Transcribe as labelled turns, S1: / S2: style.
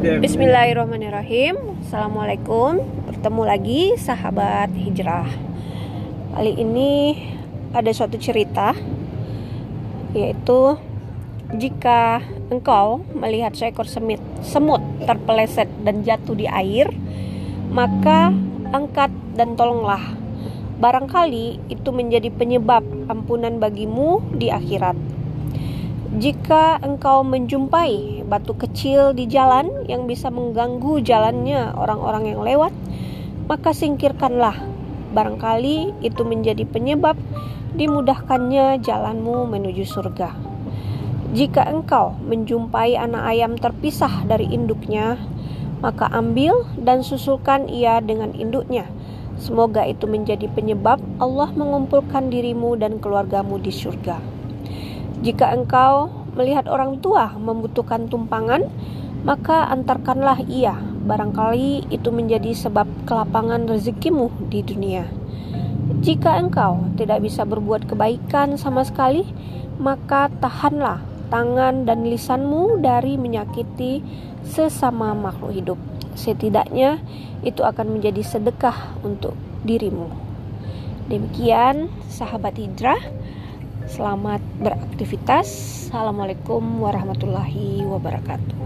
S1: Bismillahirrahmanirrahim. Assalamualaikum. Bertemu lagi sahabat hijrah. Kali ini ada suatu cerita Yaitu Jika engkau melihat seekor semit, semut terpeleset dan jatuh di air Maka angkat dan tolonglah. Barangkali itu menjadi penyebab ampunan bagimu di akhirat jika engkau menjumpai batu kecil di jalan yang bisa mengganggu jalannya orang-orang yang lewat, maka singkirkanlah. Barangkali itu menjadi penyebab dimudahkannya jalanmu menuju surga. Jika engkau menjumpai anak ayam terpisah dari induknya, maka ambil dan susulkan ia dengan induknya. Semoga itu menjadi penyebab Allah mengumpulkan dirimu dan keluargamu di surga. Jika engkau melihat orang tua membutuhkan tumpangan, maka antarkanlah ia. Barangkali itu menjadi sebab kelapangan rezekimu di dunia. Jika engkau tidak bisa berbuat kebaikan sama sekali, maka tahanlah tangan dan lisanmu dari menyakiti sesama makhluk hidup. Setidaknya itu akan menjadi sedekah untuk dirimu. Demikian sahabat hijrah. Selamat beraktivitas. Assalamualaikum warahmatullahi wabarakatuh.